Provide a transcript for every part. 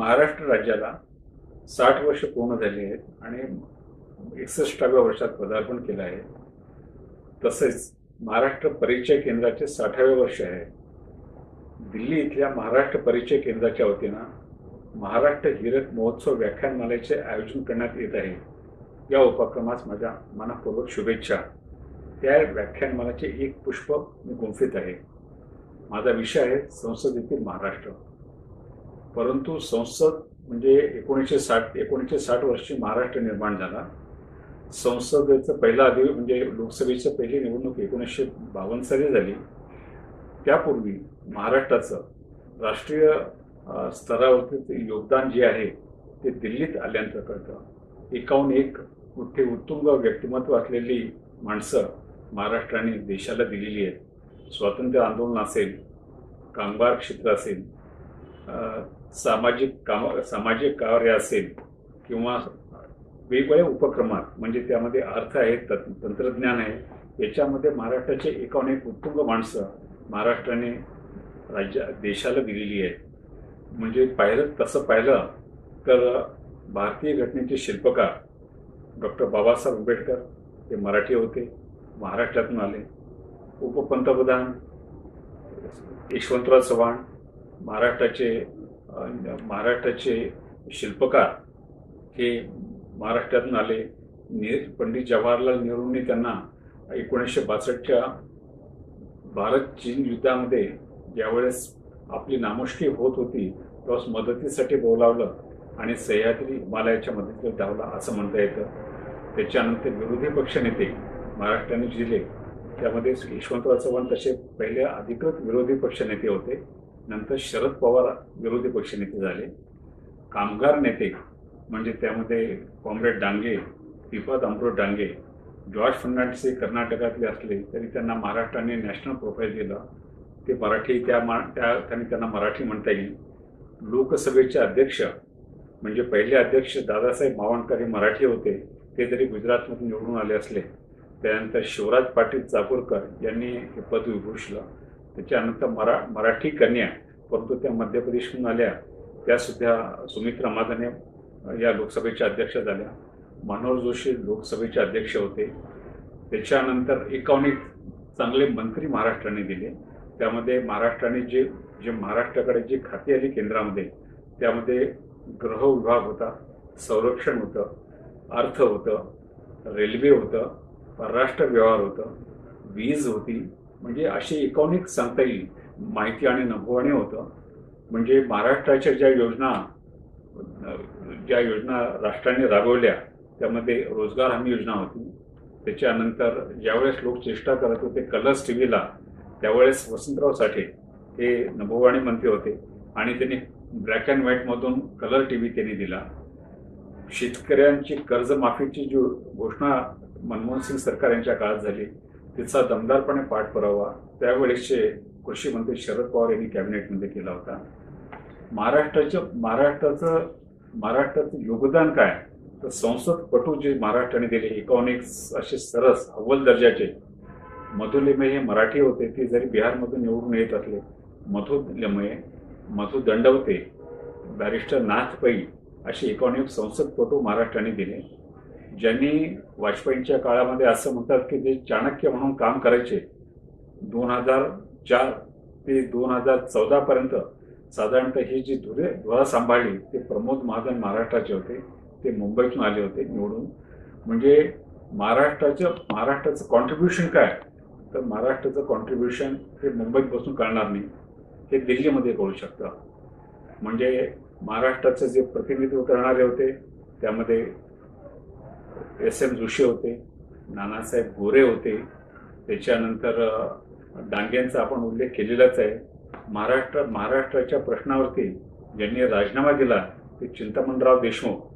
महाराष्ट्र राज्याला साठ वर्ष पूर्ण झाली आहेत आणि एकसष्टाव्या वर्षात पदार्पण केलं आहे. तसेच महाराष्ट्र परिचय केंद्राचे साठावे वर्ष आहे. दिल्ली इथल्या महाराष्ट्र परिचय केंद्राच्या वतीनं महाराष्ट्र हिरक महोत्सव व्याख्यानमालेचे आयोजन करण्यात येत आहे. या उपक्रमास माझ्या मनापूर्वक शुभेच्छा. त्या व्याख्यानमालाचे एक पुष्प मी गुंफित आहे. माझा विषय आहे संसदेतील महाराष्ट्र. परंतु संसद म्हणजे एकोणीसशे साठ एकोणीसशे साठ वर्षी महाराष्ट्र निर्माण झाला. संसदेचं पहिला अधिवेशन म्हणजे लोकसभेची पहिली निवडणूक एकोणीसशे बावन्न साली झाली. त्यापूर्वी महाराष्ट्राचं राष्ट्रीय स्तरावरती योगदान जे आहे ते दिल्लीत आल्यानंतर कळतं. एकाहून एक मोठे उत्तुंग व्यक्तिमत्व असलेली माणसं महाराष्ट्राने देशाला दिलेली आहेत. स्वातंत्र्य आंदोलन असेल कामगार क्षेत्र असेल सामाजिक काम सामाजिक कार्य असेल किंवा वेगवेगळ्या उपक्रमात म्हणजे त्यामध्ये अर्थ आहे तंत्रज्ञान आहे याच्यामध्ये महाराष्ट्राचे एकाहून एक उत्तुंग माणसं महाराष्ट्राने राज्या देशाला दिलेली आहेत. म्हणजे पाहिलं तसं पाहिलं तर भारतीय घटनेचे शिल्पकार डॉक्टर बाबासाहेब आंबेडकर हे मराठी होते महाराष्ट्रातून आले. उपपंतप्रधान यशवंतराव चव्हाण महाराष्ट्राचे महाराष्ट्राचे शिल्पकार हे महाराष्ट्रातून आले. ने पंडित जवाहरलाल नेहरूंनी त्यांना एकोणीसशे बासष्टच्या भारत चीन युद्धामध्ये ज्यावेळेस आपली नामुष्की होत होती त्यावेळेस मदतीसाठी बोलावलं आणि सह्याद्री हिमालयाच्या मदतीला धावला असं म्हणता येतं. त्याच्यानंतर विरोधी पक्षनेते महाराष्ट्राने जिले त्यामध्ये यशवंतराव चव्हाण तसे पहिले अधिकृत विरोधी पक्षनेते होते. नंतर शरद पवार विरोधी पक्षनेते झाले. कामगार नेते म्हणजे त्यामध्ये कॉम्रेड डांगे पिपद अमृत डांगे जॉर्ज फर्नांडिस हे कर्नाटकातले असले तरी त्यांना महाराष्ट्राने नॅशनल प्रोफाईल दिलं. ते मराठी त्या मा त्या त्यांनी त्यांना मराठी म्हणता येईल. लोकसभेचे अध्यक्ष म्हणजे पहिले अध्यक्ष दादासाहेब मावणकर हे मराठी होते. ते जरी गुजरातमधून निवडून आले असले त्यानंतर शिवराज पाटील चाकूरकर यांनी हे पद विभूषलं. त्याच्यानंतर मरा मराठी कन्या परंतु त्या मध्य प्रदेशहून आल्या. त्या सुद्धा सुमित्रा महाजन या लोकसभेच्या अध्यक्ष झाल्या. मनोहर जोशी लोकसभेचे अध्यक्ष होते. त्याच्यानंतर एकावन्न चांगले मंत्री महाराष्ट्राने दिले. त्यामध्ये महाराष्ट्राने जे जे महाराष्ट्राकडे जी खाती आली केंद्रामध्ये त्यामध्ये गृह विभाग होता संरक्षण होतं अर्थ होतं रेल्वे होतं परराष्ट्र व्यवहार होतं वीज होती म्हणजे अशी इकॉनिक सांगता येईल माहिती आणि नभोवाणी होतं. म्हणजे महाराष्ट्राच्या ज्या योजना ज्या योजना राष्ट्राने राबवल्या त्यामध्ये रोजगार हमी योजना होती. त्याच्यानंतर ज्यावेळेस लोक चेष्टा करत होते कलर्स टी व्हीला त्यावेळेस वसंतराव साठे हे नभोवाणी मंत्री होते आणि त्यांनी ब्लॅक अँड व्हाईटमधून कलर टी व्ही त्यांनी दिला. शेतकऱ्यांची कर्जमाफीची जी घोषणा मनमोहन सिंग सरकार यांच्या काळात झाली तिचा दमदारपणे पाठपुरावा त्यावेळेसचे कृषी मंत्री शरद पवार यांनी कॅबिनेटमध्ये केला होता. महाराष्ट्राच्या महाराष्ट्राचं महाराष्ट्राचं योगदान काय? तर संसदपटू जे महाराष्ट्राने दिले एकावन्न असे सरस अव्वल दर्जाचे. मधु हे मराठी होते ते जरी बिहारमधून निवडून येत असले मधु लिमये मधु दंडवते बॅरिस्टर नाथ पै असे इकॉनॉमिक संसदपटू महाराष्ट्राने दिले. ज्यांनी वाजपेयींच्या काळामध्ये असं म्हणतात की ते चाणक्य म्हणून काम करायचे दोन हजार चार ते दोन हजार चौदा पर्यंत साधारणतः ही जी धुरे धुरा सांभाळली ते प्रमोद महाजन महाराष्ट्राचे होते ते मुंबईतून आले होते निवडून. म्हणजे महाराष्ट्राचं महाराष्ट्राचं कॉन्ट्रीब्युशन काय? तर महाराष्ट्राचं कॉन्ट्रीब्युशन हे मुंबईत बसून कळणार नाही. हे दिल्लीमध्ये कळू शकतं. म्हणजे महाराष्ट्राचं जे प्रतिनिधित्व करणारे होते त्यामध्ये एस एम जोशी होते नानासाहेब गोरे होते. त्याच्यानंतर डांग्यांचा आपण उल्लेख केलेलाच आहे. महाराष्ट्र महाराष्ट्राच्या प्रश्नावरती ज्यांनी राजीनामा दिला ते चिंतामणराव देशमुख.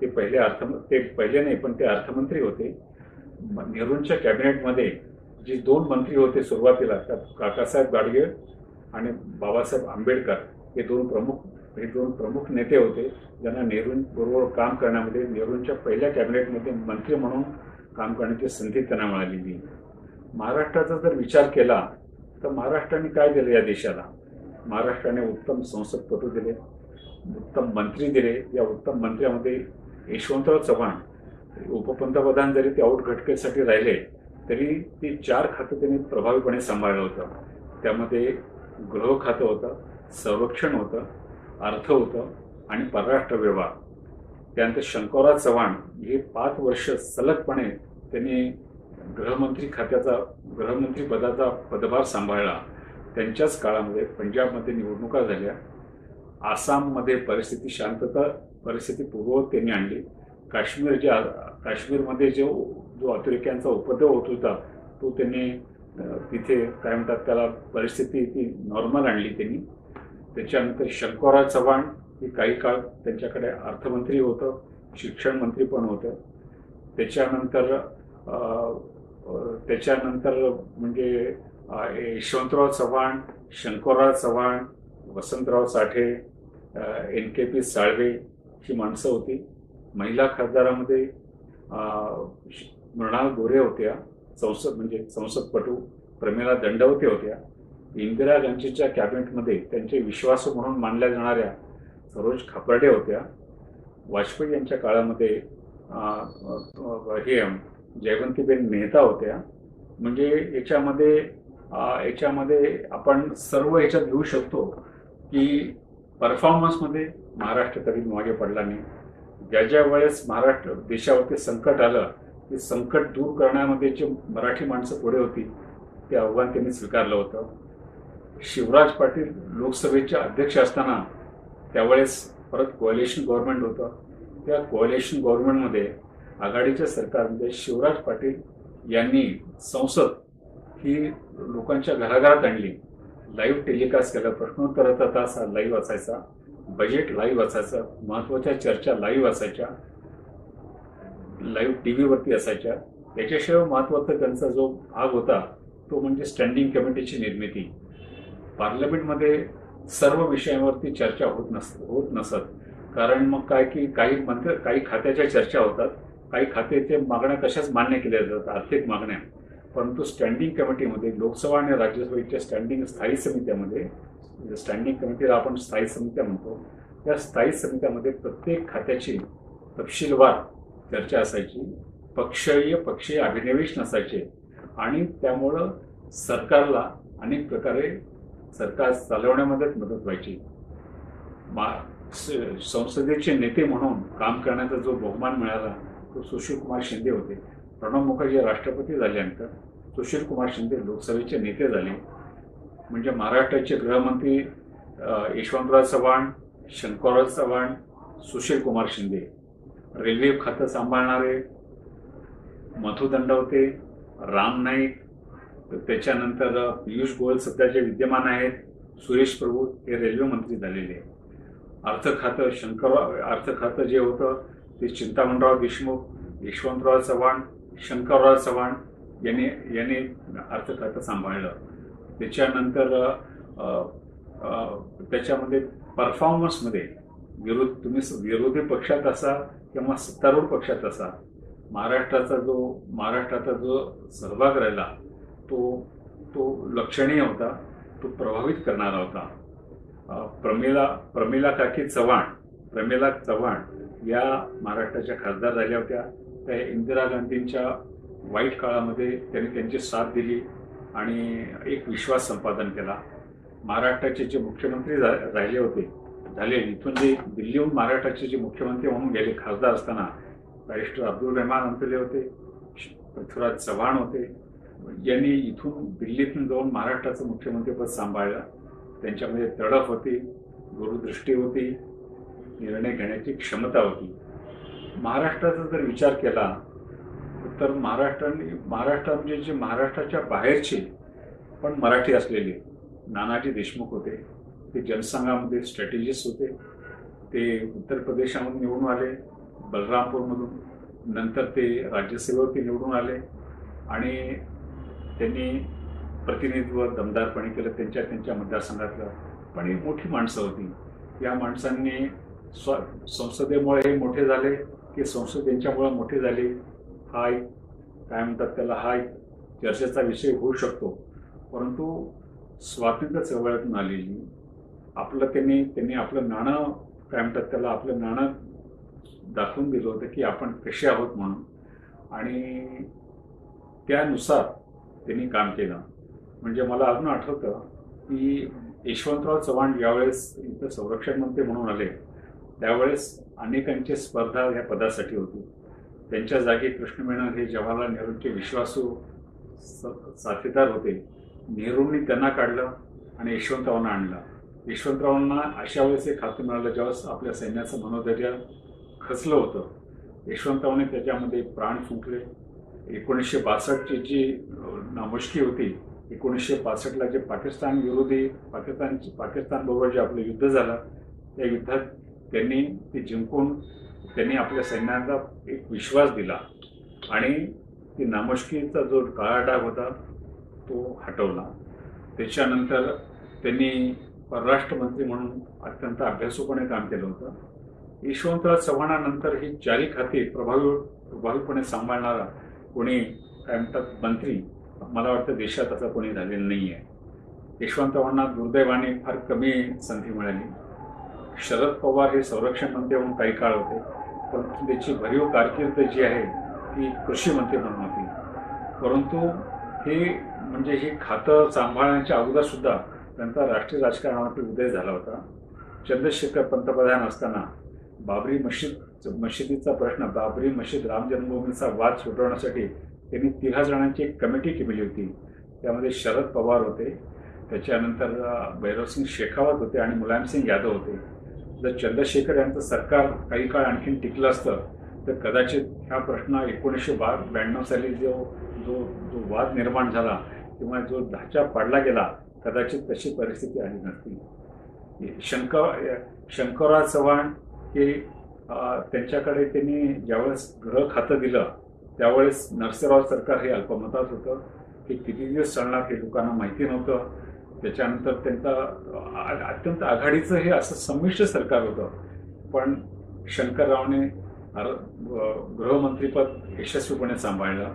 ते पहिले अर्थ ते पहिले नाही पण ते अर्थमंत्री होते. नेहरूंच्या कॅबिनेटमध्ये जे दोन मंत्री होते सुरुवातीला त्यात काकासाहेब गाडगे आणि बाबासाहेब आंबेडकर हे दोन प्रमुख हे दोन प्रमुख नेते होते ज्यांना नेहरूंबरोबर काम करण्यामध्ये नेहरूंच्या पहिल्या कॅबिनेटमध्ये मंत्री म्हणून काम करण्याची संधी त्यांना मिळालेली. महाराष्ट्राचा जर विचार केला तर महाराष्ट्राने काय दिलं या देशाला? महाराष्ट्राने उत्तम संसदपटू दिले उत्तम मंत्री दिले. या उत्तम मंत्र्यामध्ये यशवंतराव चव्हाण उपपंतप्रधान जरी ते आऊट घटकेसाठी राहिले तरी ती चार खातं त्यांनी प्रभावीपणे सांभाळलं होतं. त्यामध्ये गृह खातं होतं संरक्षण होतं अर्थ होतं आणि परराष्ट्र व्यवहार. त्यानंतर शंकरराव चव्हाण हे पाच वर्ष सलगपणे त्यांनी गृहमंत्री खात्याचा गृहमंत्री पदाचा पदभार सांभाळला. त्यांच्याच काळामध्ये पंजाबमध्ये निवडणुका झाल्या. आसाममध्ये परिस्थिती शांतता परिस्थिती पूर्ववत त्यांनी आणली. काश्मीर जे काश्मीरमध्ये जो जो अतिरेक्यांचा उपद्रव होत होता तो त्यांनी तिथे काय म्हणतात त्याला परिस्थिती ती नॉर्मल आणली त्यांनी. त्याच्यानंतर शंकरराव चव्हाण ही काही काळ त्यांच्याकडे अर्थमंत्री होतं शिक्षण मंत्री पण होतं. त्याच्यानंतर त्याच्यानंतर म्हणजे Yashwantrao Chavan Shankarrao Chavan Vasantrao Sathe N K P Salve ही माणसं होती. महिला खासदारामध्ये मृणाल गोरे होत्या संसद म्हणजे संसदपटू प्रमिला दंडवते होत्या. इंदिरा गांधीच्या कॅबिनेटमध्ये त्यांचे विश्वास म्हणून मानल्या जाणाऱ्या सरोज खापर्डे होत्या. वाजपेयी यांच्या काळामध्ये हे जयवंतीबेन मेहता होत्या. म्हणजे याच्यामध्ये याच्यामध्ये आपण सर्व याच्यात घेऊ शकतो की परफॉर्मन्समध्ये महाराष्ट्र कधी मागे पडला नाही. ज्या ज्या वेळेस महाराष्ट्र देशावरती संकट आलं ते संकट दूर करण्यामध्ये जे मराठी माणसं पुढे होती ते आव्हान त्यांनी स्वीकारलं होतं. शिवराज पाटील लोकसभेचे अध्यक्ष असताना त्यावेळेस परत कोअलेशन गव्हर्नमेंट होतं. त्या कोअलेशन गव्हर्नमेंटमध्ये आघाडीच्या सरकारमध्ये शिवराज पाटील यांनी संसद ही लोकांच्या घराघरात आणली. लाईव्ह टेलिकास्ट केलं. प्रश्नोत्तराचा तास हा लाईव्ह असायचा. बजेट लाईव्ह असायचं. महत्त्वाच्या चर्चा लाईव्ह असायच्या. लाईव्ह टी व्हीवरती असायच्या. त्याच्याशिवाय महत्त्वाचा त्यांचा जो भाग होता तो म्हणजे स्टँडिंग कमिटीची निर्मिती. पार्लमेंटमध्ये सर्व विषयांवरती चर्चा होत नस होत नसत. कारण मग काय की काही मंत्र काही खात्याच्या चर्चा होतात. काही खात्याचे मागण्या कशाच मान्य केल्या जातात? आर्थिक मागण्या. परंतु स्टँडिंग कमिटीमध्ये लोकसभा आणि राज्यसभेच्या स्टँडिंग स्थायी समित्यामध्ये म्हणजे स्टँडिंग कमिटीला आपण स्थायी समित्या म्हणतो त्या स्थायी समित्यामध्ये प्रत्येक खात्याची तपशीलवार चर्चा असायची. पक्षीय पक्षीय अभिनिवेश नसायचे. आणि त्यामुळं सरकारला अनेक प्रकारे सरकार चालवण्यामध्ये मदत व्हायची. मा संसदेचे नेते म्हणून काम करण्याचा जो बहुमान मिळाला तो सुशील कुमार शिंदे होते. प्रणव मुखर्जी राष्ट्रपती झाल्यानंतर सुशील कुमार शिंदे लोकसभेचे नेते झाले. म्हणजे महाराष्ट्राचे गृहमंत्री यशवंतराव चव्हाण शंकरराव चव्हाण सुशील कुमार शिंदे. रेल्वे खातं सांभाळणारे मधु दंडवते राम नाईक त्याच्यानंतर पियुष गोयल सध्या जे विद्यमान आहेत सुरेश प्रभू हे रेल्वे मंत्री झालेले अर्थ खातं शंकरराव अर्थ खातं जे होतं ते चिंतामणराव देशमुख यशवंतराव चव्हाण शंकरराव चव्हाण यांनी यांनी अर्थ खातं सांभाळलं. त्याच्यानंतर त्याच्यामध्ये परफॉर्मन्समध्ये विरोध तुम्ही विरोधी पक्षात असा किंवा सत्तारूढ पक्षात असा महाराष्ट्राचा जो महाराष्ट्राचा जो सहभाग राहिला तो तो लक्षणीय होता तो प्रभावित करणारा होता. प्रमिला प्रमिला काकी चव्हाण प्रमिला चव्हाण या महाराष्ट्राच्या खासदार झाल्या होत्या. त्या इंदिरा गांधींच्या वाईट काळामध्ये त्यांनी त्यांची साथ दिली आणि एक विश्वास संपादन केला. महाराष्ट्राचे जे मुख्यमंत्री राहिले होते झाले. इथून जे दिल्लीहून महाराष्ट्राचे जे मुख्यमंत्री म्हणून गेले खासदार असताना बॅरिस्टर अब्दुल रहमान अंतले होते पृथ्वीराज चव्हाण होते यांनी इथून दिल्लीतून जाऊन महाराष्ट्राचं मुख्यमंत्रीपद सांभाळलं त्यांच्यामध्ये तडफ होती दूरदृष्टी होती निर्णय घेण्याची क्षमता होती. महाराष्ट्राचा जर विचार केला तर महाराष्ट्राने महाराष्ट्र म्हणजे जे महाराष्ट्राच्या बाहेरचे पण मराठी असलेले नानाजी देशमुख होते ते जनसंघामध्ये स्ट्रॅटेजिस्ट होते ते उत्तर प्रदेशामधून निवडून आले बलरामपूरमधून नंतर ते राज्यसेवेवरती निवडून आले आणि त्यांनी प्रतिनिधित्व दमदारपणे केलं त्यांच्या त्यांच्या मतदारसंघातलं. पण ही मोठी माणसं होती. या माणसांनी स्व संसदेमुळे हे मोठे झाले की संसद यांच्यामुळे मोठे झाले. हा एक काय म्हणतात त्याला हा एक चर्चेचा विषय होऊ शकतो. परंतु स्वातंत्र्य चळवळ्यातून आलेली आपलं त्यांनी त्यांनी आपलं नाणं काय म्हणतात त्याला आपलं नाणं दाखवून दिलं होतं की आपण कसे आहोत म्हणून. आणि त्यानुसार त्यांनी काम केलं. म्हणजे मला अजून आठवतं की यशवंतराव चव्हाण ज्यावेळेस इथं संरक्षण मंत्री म्हणून आले त्यावेळेस अनेकांची स्पर्धा या पदासाठी होती. त्यांच्या जागी कृष्ण मेनन हे जवाहरलाल नेहरूंचे विश्वासू साथीदार होते. नेहरूंनी त्यांना काढलं आणि यशवंतरावांना आणलं. यशवंतरावांना अशा वेळेस एक खातं मिळालं ज्यावेळेस आपल्या सैन्याचं मनोधैर्य खचलं होतं. यशवंतरावने त्याच्यामध्ये प्राण फुंकले. एकोणीसशे बासष्टची जी नामुष्की होती एकोणीसशे पासष्टला जे पाकिस्तान विरोधी पाकिस्तान पाकिस्तानबरोबर जे आपलं युद्ध झालं त्या युद्धात त्यांनी ते जिंकून त्यांनी आपल्या सैन्याला एक विश्वास दिला आणि ती नामुष्कीचा जो काळा डाग होता तो हटवला. त्याच्यानंतर त्यांनी परराष्ट्र मंत्री म्हणून अत्यंत अभ्यासूपणे काम केलं होतं. यशवंतराव चव्हाणानंतर ही चारी खाती प्रभावी प्रभावीपणे सांभाळणारा कोणी काय म्हणतात मंत्री मला वाटतं देशात असं कोणी झालेलं नाही आहे यशवंतरावांना दुर्दैवाने फार कमी संधी मिळाली. शरद पवार हे संरक्षण मंत्री म्हणून काही काळ होते परंतु त्याची भरीव कारकीर्द जी आहे ती कृषी मंत्री म्हणून होती. परंतु हे म्हणजे हे खातं सांभाळण्याच्या अगोदरसुद्धा त्यांचा राष्ट्रीय राजकारणावरती उदय झाला होता. चंद्रशेखर पंतप्रधान असताना बाबरी मशीद मशिदीचा प्रश्न बाबरी मशीद राम जन्मभूमीचा वाद सुटवण्यासाठी त्यांनी तिघा जणांची एक कमिटी केलेली होती. त्यामध्ये शरद पवार होते त्याच्यानंतर भैरवसिंग शेखावत होते आणि मुलायमसिंग यादव होते. जर चंद्रशेखर यांचं सरकार काही काळ आणखीन टिकलं असतं तर कदाचित हा प्रश्न एकोणीसशे बा ब्याण्णव साली जो जो जो वाद निर्माण झाला किंवा जो धाचा पाडला गेला कदाचित तशी परिस्थिती आली नसती. शंकर शंकरराव चव्हाण हे त्यांच्याकडे त्यांनी ज्यावेळेस ग्रह खातं दिलं त्यावेळेस नरसिंहराव सरकार हे अल्पमतात होतं. हे किती दिवस चालणार हे लोकांना माहिती नव्हतं. त्याच्यानंतर त्यांचा अत्यंत आघाडीचं हे असं संमिश्र सरकार होतं. पण शंकररावने गृहमंत्रीपद यशस्वीपणे सांभाळलं.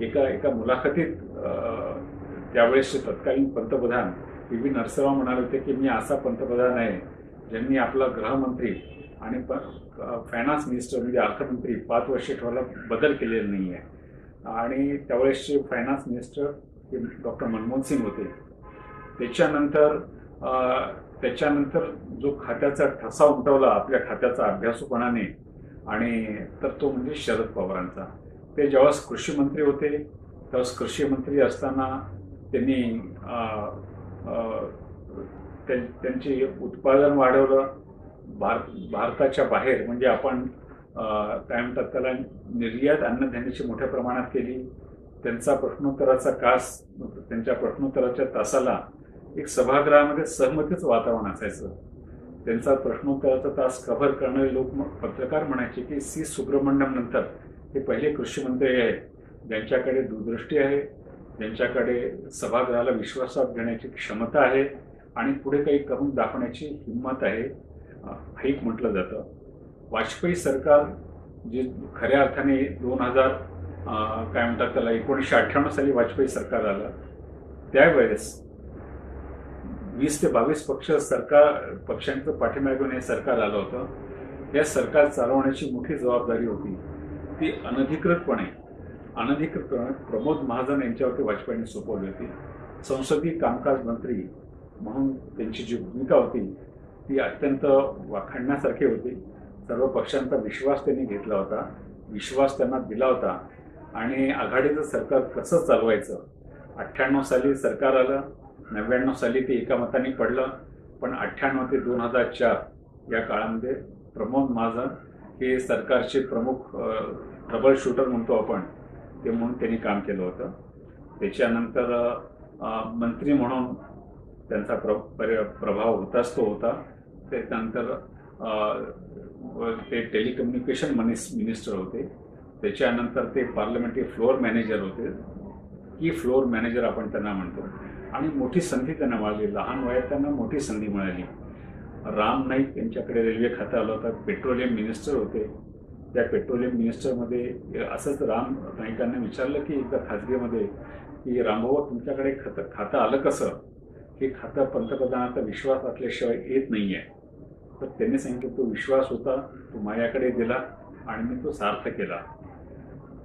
एका एका मुलाखतीत त्यावेळेसचे तत्कालीन पंतप्रधान पी व्ही नरसिंहराव म्हणाले होते की मी असा पंतप्रधान आहे ज्यांनी आपला गृहमंत्री आणि फायनान्स मिनिस्टर म्हणजे अर्थमंत्री पाच वर्षे ठेवायला बदल केलेला नाही आहे आणि त्यावेळेसचे फायनान्स मिनिस्टर हे डॉक्टर मनमोहन सिंग होते त्याच्यानंतर त्याच्यानंतर जो खात्याचा ठसा उमटवला आपल्या खात्याचा अभ्यासूपणाने आणि तर तो म्हणजे शरद पवारांचा. ते जेव्हा कृषी मंत्री होते त्यावेळेस कृषी मंत्री असताना त्यांनी त्यां- त्यांचे उत्पादन वाढवलं भारत भारताच्या बाहेर म्हणजे आपण काय म्हणतात त्याला निर्यात अन्नधान्याची मोठ्या प्रमाणात केली. त्यांचा प्रश्नोत्तराचा कास त्यांच्या प्रश्नोत्तराच्या तासाला एक सभागृहामध्ये सहमतीच वातावरण असायचं. त्यांचा प्रश्नोत्तराचा तास कव्हर करणारे लोक पत्रकार म्हणायचे की सी. सुब्रमण्यम नंतर हे पहिले कृषी मंत्री आहेत. ज्यांच्याकडे दूरदृष्टी आहे ज्यांच्याकडे सभागृहाला विश्वासात घेण्याची क्षमता आहे आणि पुढे काही करून दाखवण्याची हिंमत आहे हाईक म्हटलं जातं. वाजपेयी सरकार जे खऱ्या अर्थाने दोन हजार काय म्हणतात त्याला एकोणीसशे अठ्ठ्याण्णव साली वाजपेयी सरकार आलं त्यावेळेस वीस ते बावीस पक्ष सरकार पक्षांचं पाठिंबा घेऊन हे सरकार आलं होतं. या सरकार चालवण्याची मोठी जबाबदारी होती. ती अनधिकृतपणे अनधिकृतपणे प्रमोद महाजन यांच्यावरती वाजपेयींनी सोपवली होती. संसदीय कामकाज मंत्री म्हणून त्यांची जी भूमिका होती ती अत्यंत वाखाणण्यासारखी होती. सर्व पक्षांचा विश्वास त्यांनी घेतला होता. विश्वास त्यांना दिला होता. आणि आघाडीचं सरकार कसं चालवायचं? अठ्ठ्याण्णव साली सरकार आलं. नव्याण्णव साली ते एका मताने पडलं. पण अठ्ठ्याण्णव ते दोन हजार चार या काळामध्ये प्रमोद महाजन हे सरकारचे प्रमुख ट्रबल शूटर म्हणतो आपण. ते म्हणून त्यांनी काम केलं होतं. त्याच्यानंतर मंत्री म्हणून त्यांचा प्र प्रभाव होताच तो होता. त्याच्यानंतर ते टेलिकम्युनिकेशन मनिस मिनिस्टर होते. त्याच्यानंतर ते पार्लमेंटरी फ्लोअर मॅनेजर होते. की फ्लोअर मॅनेजर आपण त्यांना म्हणतो. आणि मोठी संधी त्यांना मिळाली. लहान वयात त्यांना मोठी संधी मिळाली. राम नाईक यांच्याकडे रेल्वे खातं आलं होतं. पेट्रोलियम मिनिस्टर होते. त्या पेट्रोलियम मिनिस्टरमध्ये असंच राम नाईकांना विचारलं की एकदा खाजगीमध्ये की रामभाऊ तुमच्याकडे खातं खातं आलं कसं? हे खातं पंतप्रधानाचा विश्वास असल्याशिवाय येत नाही आहे तर त्यांनी सांगितलं तो विश्वास होता तो माझ्याकडे दिला आणि मी तो सार्थ केला.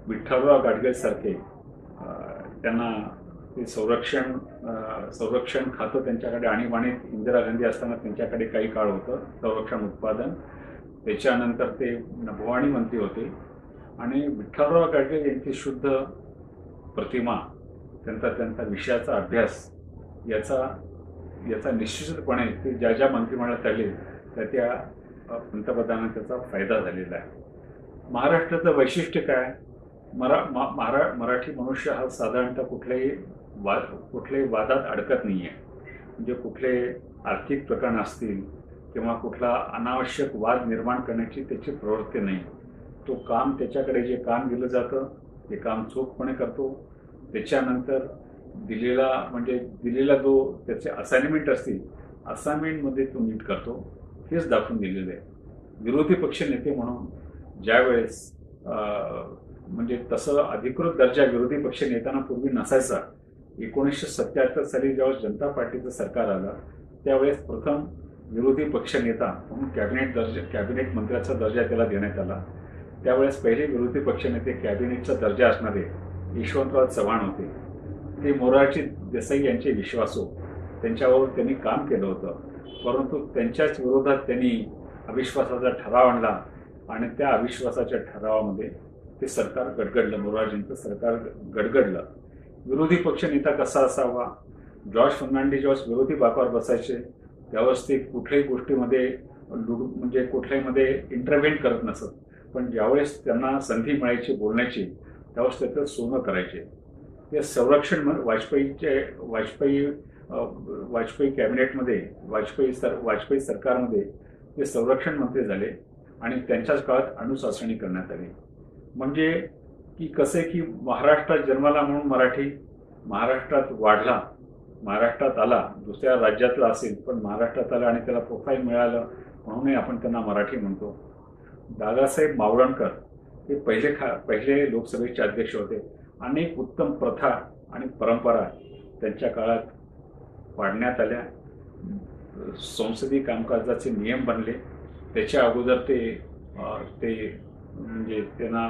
विठ्ठलराव गाडगेसारखे त्यांना ते संरक्षण संरक्षण खातं त्यांच्याकडे आणीबाणीत इंदिरा गांधी असताना त्यांच्याकडे काही काळ होतं संरक्षण उत्पादन. त्याच्यानंतर ते भवानी मंत्री होते. आणि विठ्ठलराव गाडगे यांची शुद्ध प्रतिमा त्यांचा त्यांचा विषयाचा अभ्यास याचा याचा निश्चितपणे ते ज्या ज्या मंत्रिमंडळात आले तर त्या पंतप्रधानांना त्याचा फायदा झालेला आहे. महाराष्ट्राचं वैशिष्ट्य काय? मरा मा- महारा मराठी मनुष्य हा साधारणतः कुठल्याही वाद कुठल्याही वादात अडकत नाही आहे म्हणजे कुठले आर्थिक प्रकरण असतील किंवा कुठला अनावश्यक वाद निर्माण करण्याची त्याची प्रवृत्ती नाही. तो काम त्याच्याकडे जे काम दिलं जातं ते काम चोखपणे करतो. त्याच्यानंतर दिलेला म्हणजे दिलेला जो त्याचे असाइनमेंट असतील असाइनमेंटमध्ये तो नीट करतो. हेच दाखवून दिलेलं आहे. विरोधी पक्ष नेते म्हणून ज्यावेळेस म्हणजे तसं अधिकृत दर्जा विरोधी पक्ष नेत्यांना पूर्वी नसायचा एकोणीसशे सत्याहत्तर साली ज्यावेळेस जनता पार्टीचं सरकार आलं त्यावेळेस प्रथम विरोधी पक्ष नेता म्हणून कॅबिनेट दर्जा कॅबिनेट मंत्र्याचा दर्जा त्याला देण्यात आला. त्यावेळेस पहिले विरोधी पक्षनेते कॅबिनेटचा दर्जा असणारे यशवंतराव चव्हाण होते. ते मोरारजी देसाई यांचे विश्वासू. त्यांच्यावर त्यांनी काम केलं होतं. परंतु त्यांच्याच विरोधात त्यांनी अविश्वासाचा ठराव आणला आणि त्या अविश्वासाच्या ठरावामध्ये ते सरकार गडगडलं मोरारजींचं सरकार गडगडलं. विरोधी पक्ष नेता कसा असावा? जॉर्ज फर्नांडिस ज्यावेळेस विरोधी बापावर बसायचे त्यावेळेस ते कुठल्याही गोष्टीमध्ये म्हणजे कुठल्याहीमध्ये इंटरव्हेंट करत नसत. पण ज्यावेळेस त्यांना संधी मिळायची बोलण्याची त्यावेळेस त्याचं सोनं करायचे. ते संरक्षण वाजपेयीचे वाजपेयी वाजपेयी कॅबिनेटमध्ये वाजपेयी सर वाजपेयी सरकारमध्ये ते संरक्षण मंत्री झाले आणि त्यांच्याच काळात अणुचाचणी करण्यात आली. म्हणजे की कसं आहे की महाराष्ट्रात जन्माला म्हणून मराठी महाराष्ट्रात वाढला महाराष्ट्रात आला दुसऱ्या राज्यातला असेल पण महाराष्ट्रात आला आणि त्याला प्रोफाईल मिळालं म्हणूनही आपण त्यांना मराठी म्हणतो. दादासाहेब मावळणकर हे पहिले खा पहिले लोकसभेचे अध्यक्ष होते. अनेक उत्तम प्रथा आणि परंपरा त्यांच्या काळात पाडण्यात आल्या. संसदीय कामकाजाचे नियम बनले. त्याच्या अगोदर ते ते म्हणजे त्यांना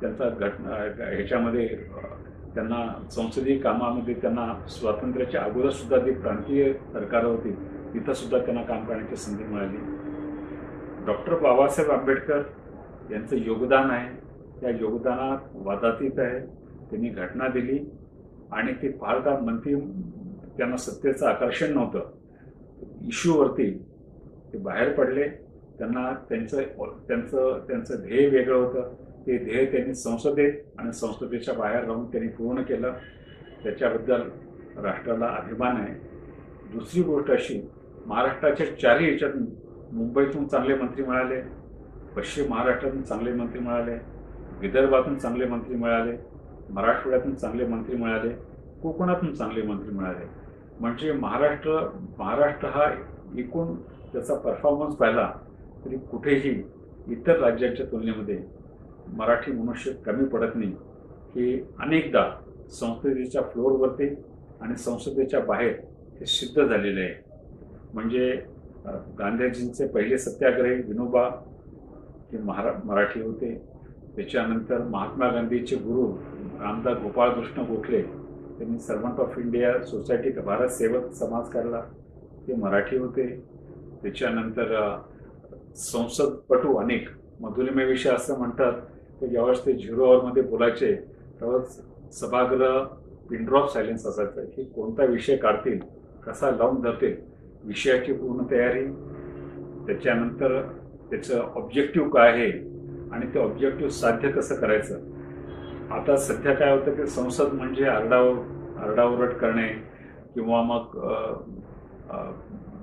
त्यांचा घटना ह्याच्यामध्ये त्यांना संसदीय कामामध्ये त्यांना स्वातंत्र्याच्या अगोदर सुद्धा जी प्रांतीय सरकार होती तिथं सुद्धा त्यांना काम करण्याची संधी मिळाली. डॉक्टर बाबासाहेब आंबेडकर यांचं योगदान आहे. त्या योगदानात वादातीत आहे. त्यांनी घटना दिली आणि ते फारदा मंत्री त्यांना सत्तेचं आकर्षण नव्हतं. इश्यूवरती ते बाहेर पडले. त्यांना त्यांचं त्यांचं त्यांचं ध्येय वेगळं होतं. ते ध्येय त्यांनी संसदेत आणि संसदेच्या बाहेर राहून त्यांनी पूर्ण केलं. त्याच्याबद्दल राष्ट्राला अभिमान आहे. दुसरी गोष्ट अशी महाराष्ट्राच्या चारही याच्यातून मुंबईतून चांगले मंत्री मिळाले पश्चिम महाराष्ट्रातून चांगले मंत्री मिळाले विदर्भातून चांगले मंत्री मिळाले मराठवाड्यातून चांगले मंत्री मिळाले कोकणातून चांगले मंत्री मिळाले. म्हणजे महाराष्ट्र महाराष्ट्र हा एकूण त्याचा परफॉर्मन्स पाहिला तरी कुठेही इतर राज्यांच्या तुलनेमध्ये मराठी मनुष्य कमी पडत नाही. हे अनेकदा संसदेच्या फ्लोअरवरती आणि संसदेच्या बाहेर हे सिद्ध झालेले आहे. म्हणजे गांधीजींचे पहिले सत्याग्रही विनोबा हे महारा मराठी होते. त्याच्यानंतर महात्मा गांधीचे गुरु रामदास गोपाळकृष्ण गोखले त्यांनी servant of India society Bharat Sevak Samaj काढला. ते मराठी होते. त्याच्यानंतर संसदपटू अनेक मधुलिमेविषयी असं म्हणतात. की ज्यावेळेस ते झिरो ऑवरमध्ये बोलायचे त्यावेळेस सभागृह पिनड्रॉप सायलेन्स असायचं. की कोणता विषय काढतील कसा लावून धरतील विषयाची पूर्ण तयारी. त्याच्यानंतर त्याचं ऑब्जेक्टिव्ह काय आहे आणि ते ऑब्जेक्टिव्ह साध्य कसं करायचं आता सध्या काय होतं की संसद म्हणजे आरडाओ आरडाओरड करणे किंवा मग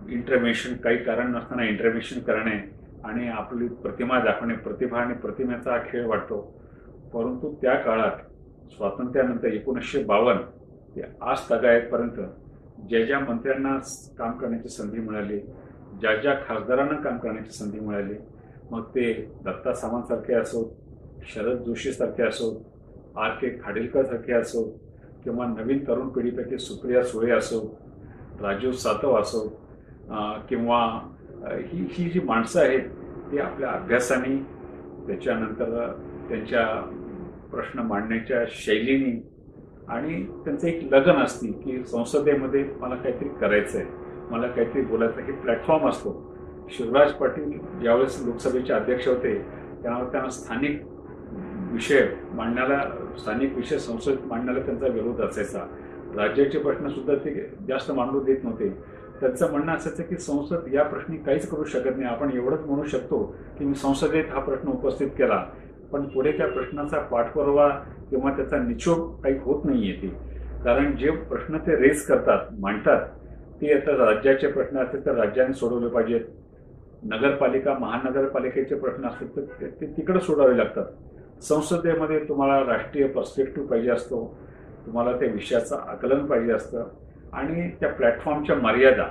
इंटरमेशन काही कारण नसताना इंटरमेशन करणे आणि आपली प्रतिमा दाखवणे प्रतिभा आणि प्रतिमेचा खेळ वाटतो. परंतु त्या काळात स्वातंत्र्यानंतर एकोणीसशे बावन्न ते आज तगायतपर्यंत ज्या ज्या मंत्र्यांना काम करण्याची संधी मिळाली ज्या ज्या खासदारांना काम करण्याची संधी मिळाली मग ते दत्ता सावंतसारखे असोत शरद जोशीसारखे असोत आर के खाडिलकरसारखे असो किंवा नवीन तरुण पिढीपैकी सुप्रिया सुळे असो राजीव सातव असो किंवा ही ही जी माणसं आहेत ती आपल्या अभ्यासाने त्याच्यानंतर त्यांच्या प्रश्न मांडण्याच्या शैलीने आणि त्यांचं एक लगन असते की संसदेमध्ये मला काहीतरी करायचं आहे मला काहीतरी बोलायचं हे प्लॅटफॉर्म असतो. शिवराज पाटील ज्यावेळेस लोकसभेचे अध्यक्ष होते त्यामुळे त्यांना स्थानिक विषय मांडण्याला स्थानिक विषय संसद मांडण्याला त्यांचा विरोध असायचा. राज्याचे प्रश्नसुद्धा ते जास्त मांडू देत नव्हते. त्यांचं म्हणणं असायचं की संसद या प्रश्नी काहीच करू शकत नाही. आपण एवढंच म्हणू शकतो की मी संसदेत हा प्रश्न उपस्थित केला. पण पुढे त्या प्रश्नाचा पाठपुरावा किंवा त्याचा निचोड काही होत नाही येते कारण जे प्रश्न ते रेज करतात मांडतात ते आता राज्याचे प्रश्न असतील तर राज्याने सोडवले पाहिजेत. नगरपालिका महानगरपालिकेचे प्रश्न असतील तर ते- ते तिकडे सोडावे लागतात. संसदेमध्ये तुम्हाला राष्ट्रीय पर्स्पेक्टिव्ह पाहिजे असतो. तुम्हाला त्या विषयाचं आकलन पाहिजे असतं. आणि त्या प्लॅटफॉर्मच्या मर्यादा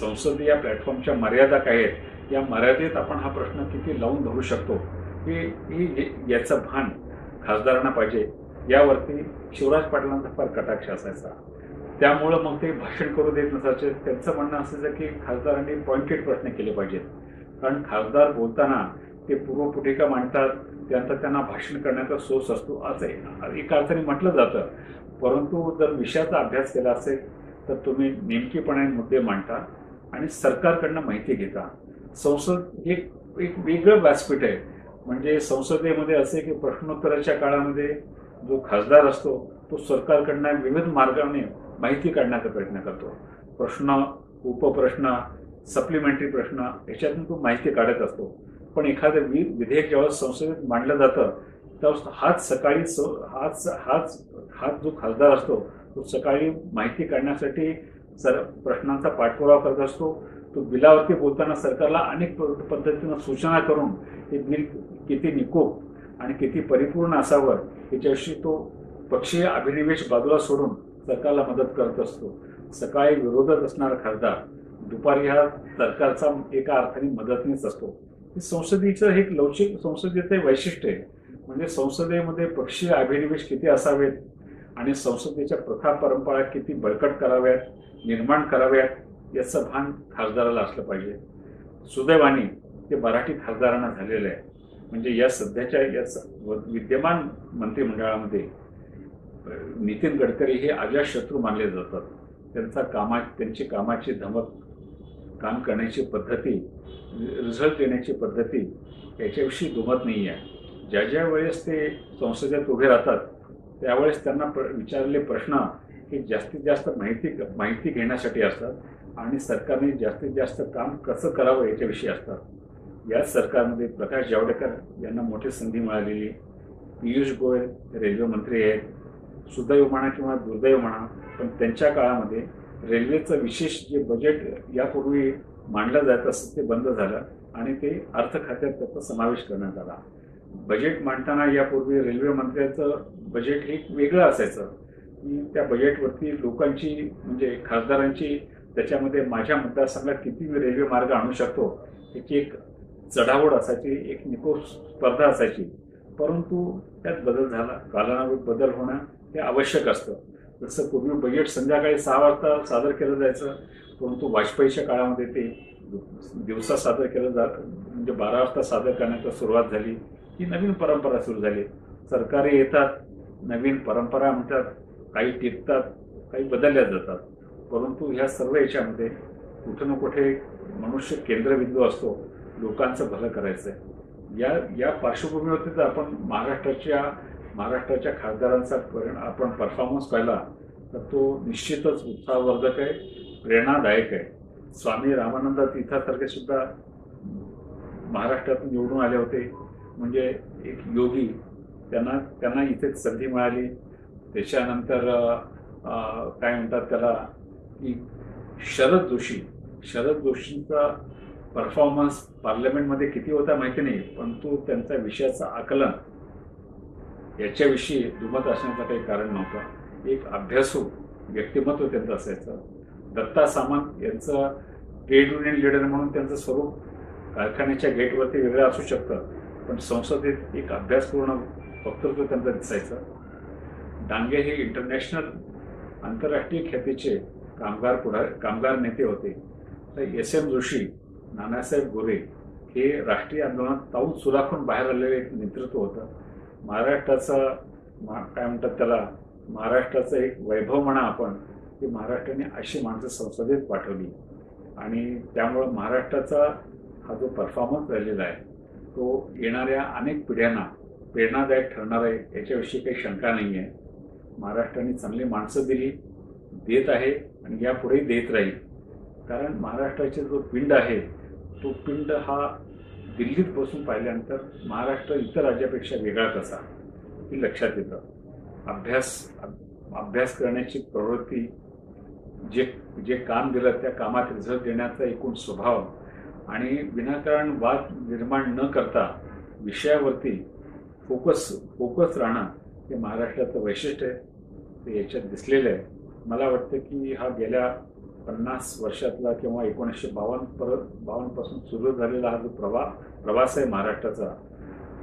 संसद या प्लॅटफॉर्मच्या मर्यादा काय आहेत? या मर्यादेत आपण हा प्रश्न किती लावून धरू शकतो? हे हे याचं भान खासदारांना पाहिजे. यावरती शिवराज पाटलांचा फार कटाक्ष असायचा. त्यामुळं मग ते भाषण करू देत नसायचे. त्यांचं म्हणणं असायचं की खासदारांनी पॉइंटेड प्रश्न केले पाहिजेत. कारण खासदार बोलताना ते पूर्वपुटिका मांडतात त्यानंतर त्यांना भाषण करण्याचा सोस असतो असं एका अर्थाने म्हटलं जातं परंतु जर विषयाचा अभ्यास केला असेल तर तुम्ही नेमकेपणे मुद्दे मांडता आणि सरकारकडनं माहिती घेता. संसद हे एक वेगळं व्यासपीठ आहे. म्हणजे संसदेमध्ये असे की प्रश्नोत्तराच्या काळामध्ये जो खासदार असतो तो सरकारकडनं विविध मार्गाने माहिती काढण्याचा प्रयत्न करतो. प्रश्न उपप्रश्न सप्लिमेंटरी प्रश्न याच्यातून तो माहिती काढत असतो. पण एखादं वि विधेयक जेव्हा संसदेत मांडलं जातं तेव्हा हाच सकाळी स हाच हाच हाच जो खासदार असतो तो सकाळी माहिती काढण्यासाठी सर प्रश्नांचा पाठपुरावा करत असतो. तो बिलावरती बोलताना सरकारला अनेक पद्धतीनं सूचना करून हे बिल किती निकोप आणि किती परिपूर्ण असावं याच्याविषयी तो पक्षीय अभिनिवेश बाजूला सोडून सरकारला मदत करत असतो. सकाळी विरोधात असणारा खासदार दुपारी हा सरकारचा एका अर्थाने मदतनीच असतो. संसदेचं हे एक लवचिक संसदेचं वैशिष्ट्य आहे. म्हणजे संसदेमध्ये पक्षीय अभिनिवेश किती असावेत आणि संसदेच्या प्रथा परंपरा किती बळकट कराव्यात निर्माण कराव्यात याचं भान खासदाराला असलं पाहिजे. सुदैवाने ते मराठी खासदारांना झालेलं आहे. म्हणजे या सध्याच्या या विद्यमान मंत्रिमंडळामध्ये नितीन गडकरी हे अजात शत्रू मानले जातात. त्यांचा कामा त्यांची कामाची धमक काम करण्याची पद्धती रिझल्ट देण्याची पद्धती याच्याविषयी दुमत नाही आहे. ज्या ज्या वेळेस ते संसदेत उभे राहतात त्यावेळेस त्यांना प्र विचारले प्रश्न हे जास्तीत जास्त माहिती माहिती घेण्यासाठी असतात आणि सरकारने जास्तीत जास्त काम कसं करावं याच्याविषयी असतात. याच सरकारमध्ये प्रकाश जावडेकर यांना मोठी संधी मिळालेली पियुष गोयल रेल्वे मंत्री आहेत. सुदैव म्हणा किंवा दुर्दैव म्हणा पण त्यांच्या काळामध्ये रेल्वेचं विशेष जे बजेट यापूर्वी मांडलं जात असतं ते बंद झालं आणि ते अर्थ खात्यात त्याचा समावेश करण्यात आला. बजेट मांडताना यापूर्वी रेल्वे मंत्र्याचं बजेट एक वेगळं असायचं. की त्या बजेटवरती लोकांची म्हणजे खासदारांची त्याच्यामध्ये माझ्या मतदारसंघात किती मी रेल्वे मार्ग आणू शकतो याची एक चढावड असायची एक निकोप स्पर्धा असायची. परंतु त्यात बदल झाला कालानुरूप बदल होणं हे आवश्यक असतं. जसं पूर्वी बजेट संध्याकाळी सहा वाजता सादर केलं जायचं परंतु वाजपेयीच्या काळामध्ये ते दिवसा सादर केलं जात म्हणजे बारा वाजता सादर करण्याची सुरुवात झाली ही नवीन परंपरा सुरू झाली. सरकारी येतात नवीन परंपरा म्हणतात काही टिकतात काही बदलल्या जातात. परंतु ह्या सर्व याच्यामध्ये कुठे ना कुठे मनुष्य केंद्रबिंदू असतो लोकांचं भलं करायचं आहे या या पार्श्वभूमीवरती तर आपण महाराष्ट्राच्या महाराष्ट्राच्या खासदारांचा परिण आपण परफॉर्मन्स पाहिला तर तो निश्चितच उत्साहवर्धक आहे प्रेरणादायक आहे. स्वामी रामानंद तीर्थासारखे सुद्धा महाराष्ट्रातून निवडून आले होते. म्हणजे एक योगी त्यांना त्यांना इथे संधी मिळाली. त्याच्यानंतर काय म्हणतात त्याला की शरद जोशी शरद जोशींचा परफॉर्मन्स पार्लमेंटमध्ये किती होता माहिती नाही पण तो त्यांचा विषयाचं आकलन याच्याविषयी दुमत असण्याचं काही कारण नव्हतं. एक अभ्यासू व्यक्तिमत्व त्यांचं असायचं. दत्ता सामंत यांचं ट्रेड युनियन लीडर म्हणून त्यांचं स्वरूप कारखान्याच्या गेटवरती वेगळं असू शकतं. पण संसदेत एक अभ्यासपूर्ण वक्तृत्व त्यांचं दिसायचं. डांगे हे इंटरनॅशनल आंतरराष्ट्रीय ख्यातीचे कामगार पुढा कामगार नेते होते. तर एस एम जोशी नानासाहेब गोरे हे राष्ट्रीय आंदोलनात ताऊन सुलाखून बाहेर आलेलं एक नेतृत्व होतं. महाराष्ट्राचा काय म्हणतात त्याला महाराष्ट्राचं एक वैभव म्हणा आपण की महाराष्ट्राने अशी माणसं संसदेत पाठवली. आणि त्यामुळं महाराष्ट्राचा हा जो परफॉर्मन्स राहिलेला आहे तो येणाऱ्या अनेक पिढ्यांना प्रेरणादायक ठरणार आहे याच्याविषयी काही शंका नाही आहे. महाराष्ट्राने चांगली माणसं दिली देत आहे आणि यापुढेही देत राहील. कारण महाराष्ट्राचा जो पिंड आहे तो पिंड हा दिल्लीत बसून पाहिल्यानंतर महाराष्ट्र इतर राज्यापेक्षा वेगळा कसा हे लक्षात येतं. अभ्यास अभ्यास करण्याची प्रवृत्ती जे जे काम दिलं त्या कामात रिझल्ट देण्याचा एकूण स्वभाव आणि विनाकारण वाद निर्माण न करता विषयावरती फोकस फोकस राहणं हे महाराष्ट्राचं वैशिष्ट्य आहे ते याच्यात दिसलेलं आहे. मला वाटतं की हा गेल्या पन्नास वर्षातला किंवा एकोणीसशे बावन्न परत बावन्नपासून सुरू झालेला हा जो प्रवा प्रवास आहे महाराष्ट्राचा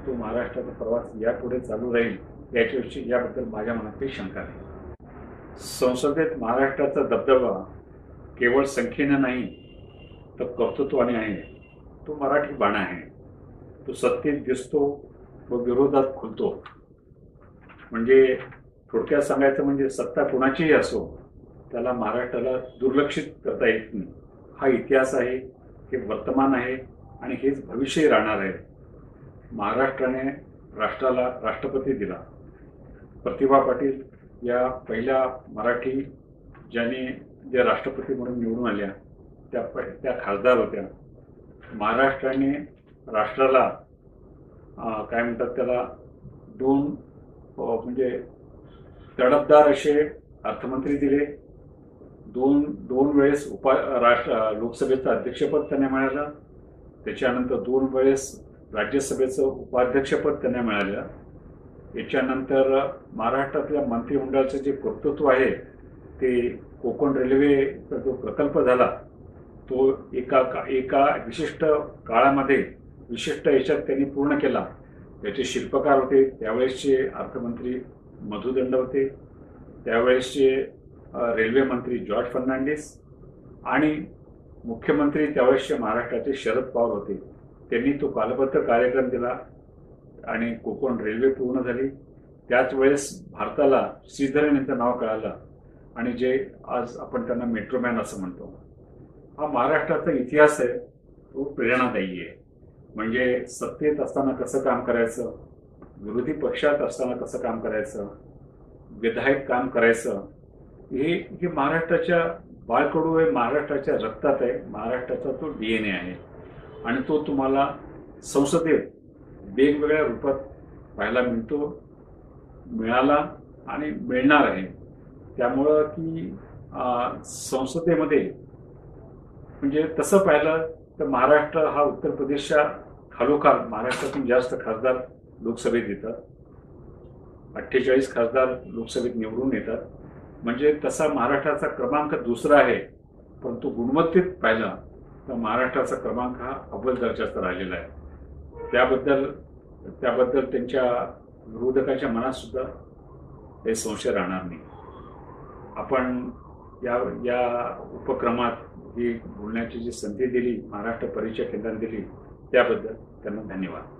तो महाराष्ट्राचा प्रवास यापुढे चालू राहील याच्याविषयी याबद्दल माझ्या मनात काही शंका नाही. संसदेत महाराष्ट्राचा दबदबा केवळ संख्येनं नाही तर कर्तृत्वाने आहे. तो मराठी बाणा आहे. तो सत्तेत दिसतो व विरोधात खुलतो. म्हणजे थोडक्यात सांगायचं म्हणजे सत्ता कोणाचीही असो त्याला महाराष्ट्राला दुर्लक्षित करता येत नाही. हा इतिहास आहे हे वर्तमान आहे आणि हेच भविष्यही राहणार आहे. महाराष्ट्राने राष्ट्राला राष्ट्रपती दिला. प्रतिभा पाटील या पहिल्या मराठी ज्यांनी ज्या राष्ट्रपती म्हणून निवडून आल्या त्या प- त्या खासदार होत्या. महाराष्ट्राने राष्ट्राला काय म्हणतात त्याला दोन म्हणजे तडफदार असे अर्थमंत्री दिले. दोन दोन वेळेस उपा राष्ट्र लोकसभेचं अध्यक्षपद त्यांना मिळालं. त्याच्यानंतर दोन वेळेस राज्यसभेचं उपाध्यक्षपद त्यांना मिळालं. याच्यानंतर महाराष्ट्रातल्या मंत्रिमंडळाचं जे कर्तृत्व आहे ते कोकण रेल्वेचा जो प्रकल्प झाला तो एका का- एका विशिष्ट काळामध्ये विशिष्ट याच्यात त्यांनी पूर्ण केला. त्याचे शिल्पकार होते त्यावेळेसचे अर्थमंत्री मधुदंड होते त्यावेळेसचे रेल्वे मंत्री जॉर्ज फर्नांडिस आणि मुख्यमंत्री त्यावेळेसचे महाराष्ट्राचे शरद पवार होते. त्यांनी तो कालबद्ध कार्यक्रम दिला आणि कोकण रेल्वे पूर्ण झाली. त्याच वेळेस भारताला श्रीधरन यांचं नाव कळालं आणि जे आज आपण त्यांना मेट्रोमॅन असं म्हणतो. हा महाराष्ट्राचा इतिहास आहे तो प्रेरणादायी आहे. म्हणजे सत्तेत असताना कसं काम करायचं विरोधी पक्षात असताना कसं काम करायचं विधायक काम करायचं हे हे महाराष्ट्राच्या बाळकडू आहे महाराष्ट्राच्या रक्तात आहे. महाराष्ट्राचा तो डीएनए आहे. आणि तो तुम्हाला संसदेत वेगवेगळ्या रूपात पाहायला मिळतो मिळाला आणि मिळणार आहे. त्यामुळं की संसदेमध्ये म्हणजे तसं पाहिलं तर महाराष्ट्र हा उत्तर प्रदेशच्या खालोखाल महाराष्ट्रातून जास्त खासदार लोकसभेत येतात. अठ्ठेचाळीस खासदार लोकसभेत निवडून येतात. म्हणजे तसा महाराष्ट्राचा क्रमांक दुसरा आहे परंतु गुणवत्तेत पाहिला तर महाराष्ट्राचा क्रमांक हा अव्वल दर्जाचा राहिलेला आहे. त्याबद्दल त्याबद्दल त्यांच्या विरोधकाच्या मनात सुद्धा हे संशय राहणार नाही. आपण या या उपक्रमात ही बोलण्याची जी संधी दिली महाराष्ट्र परिचय केंद्राने दिली त्याबद्दल त्यांना धन्यवाद.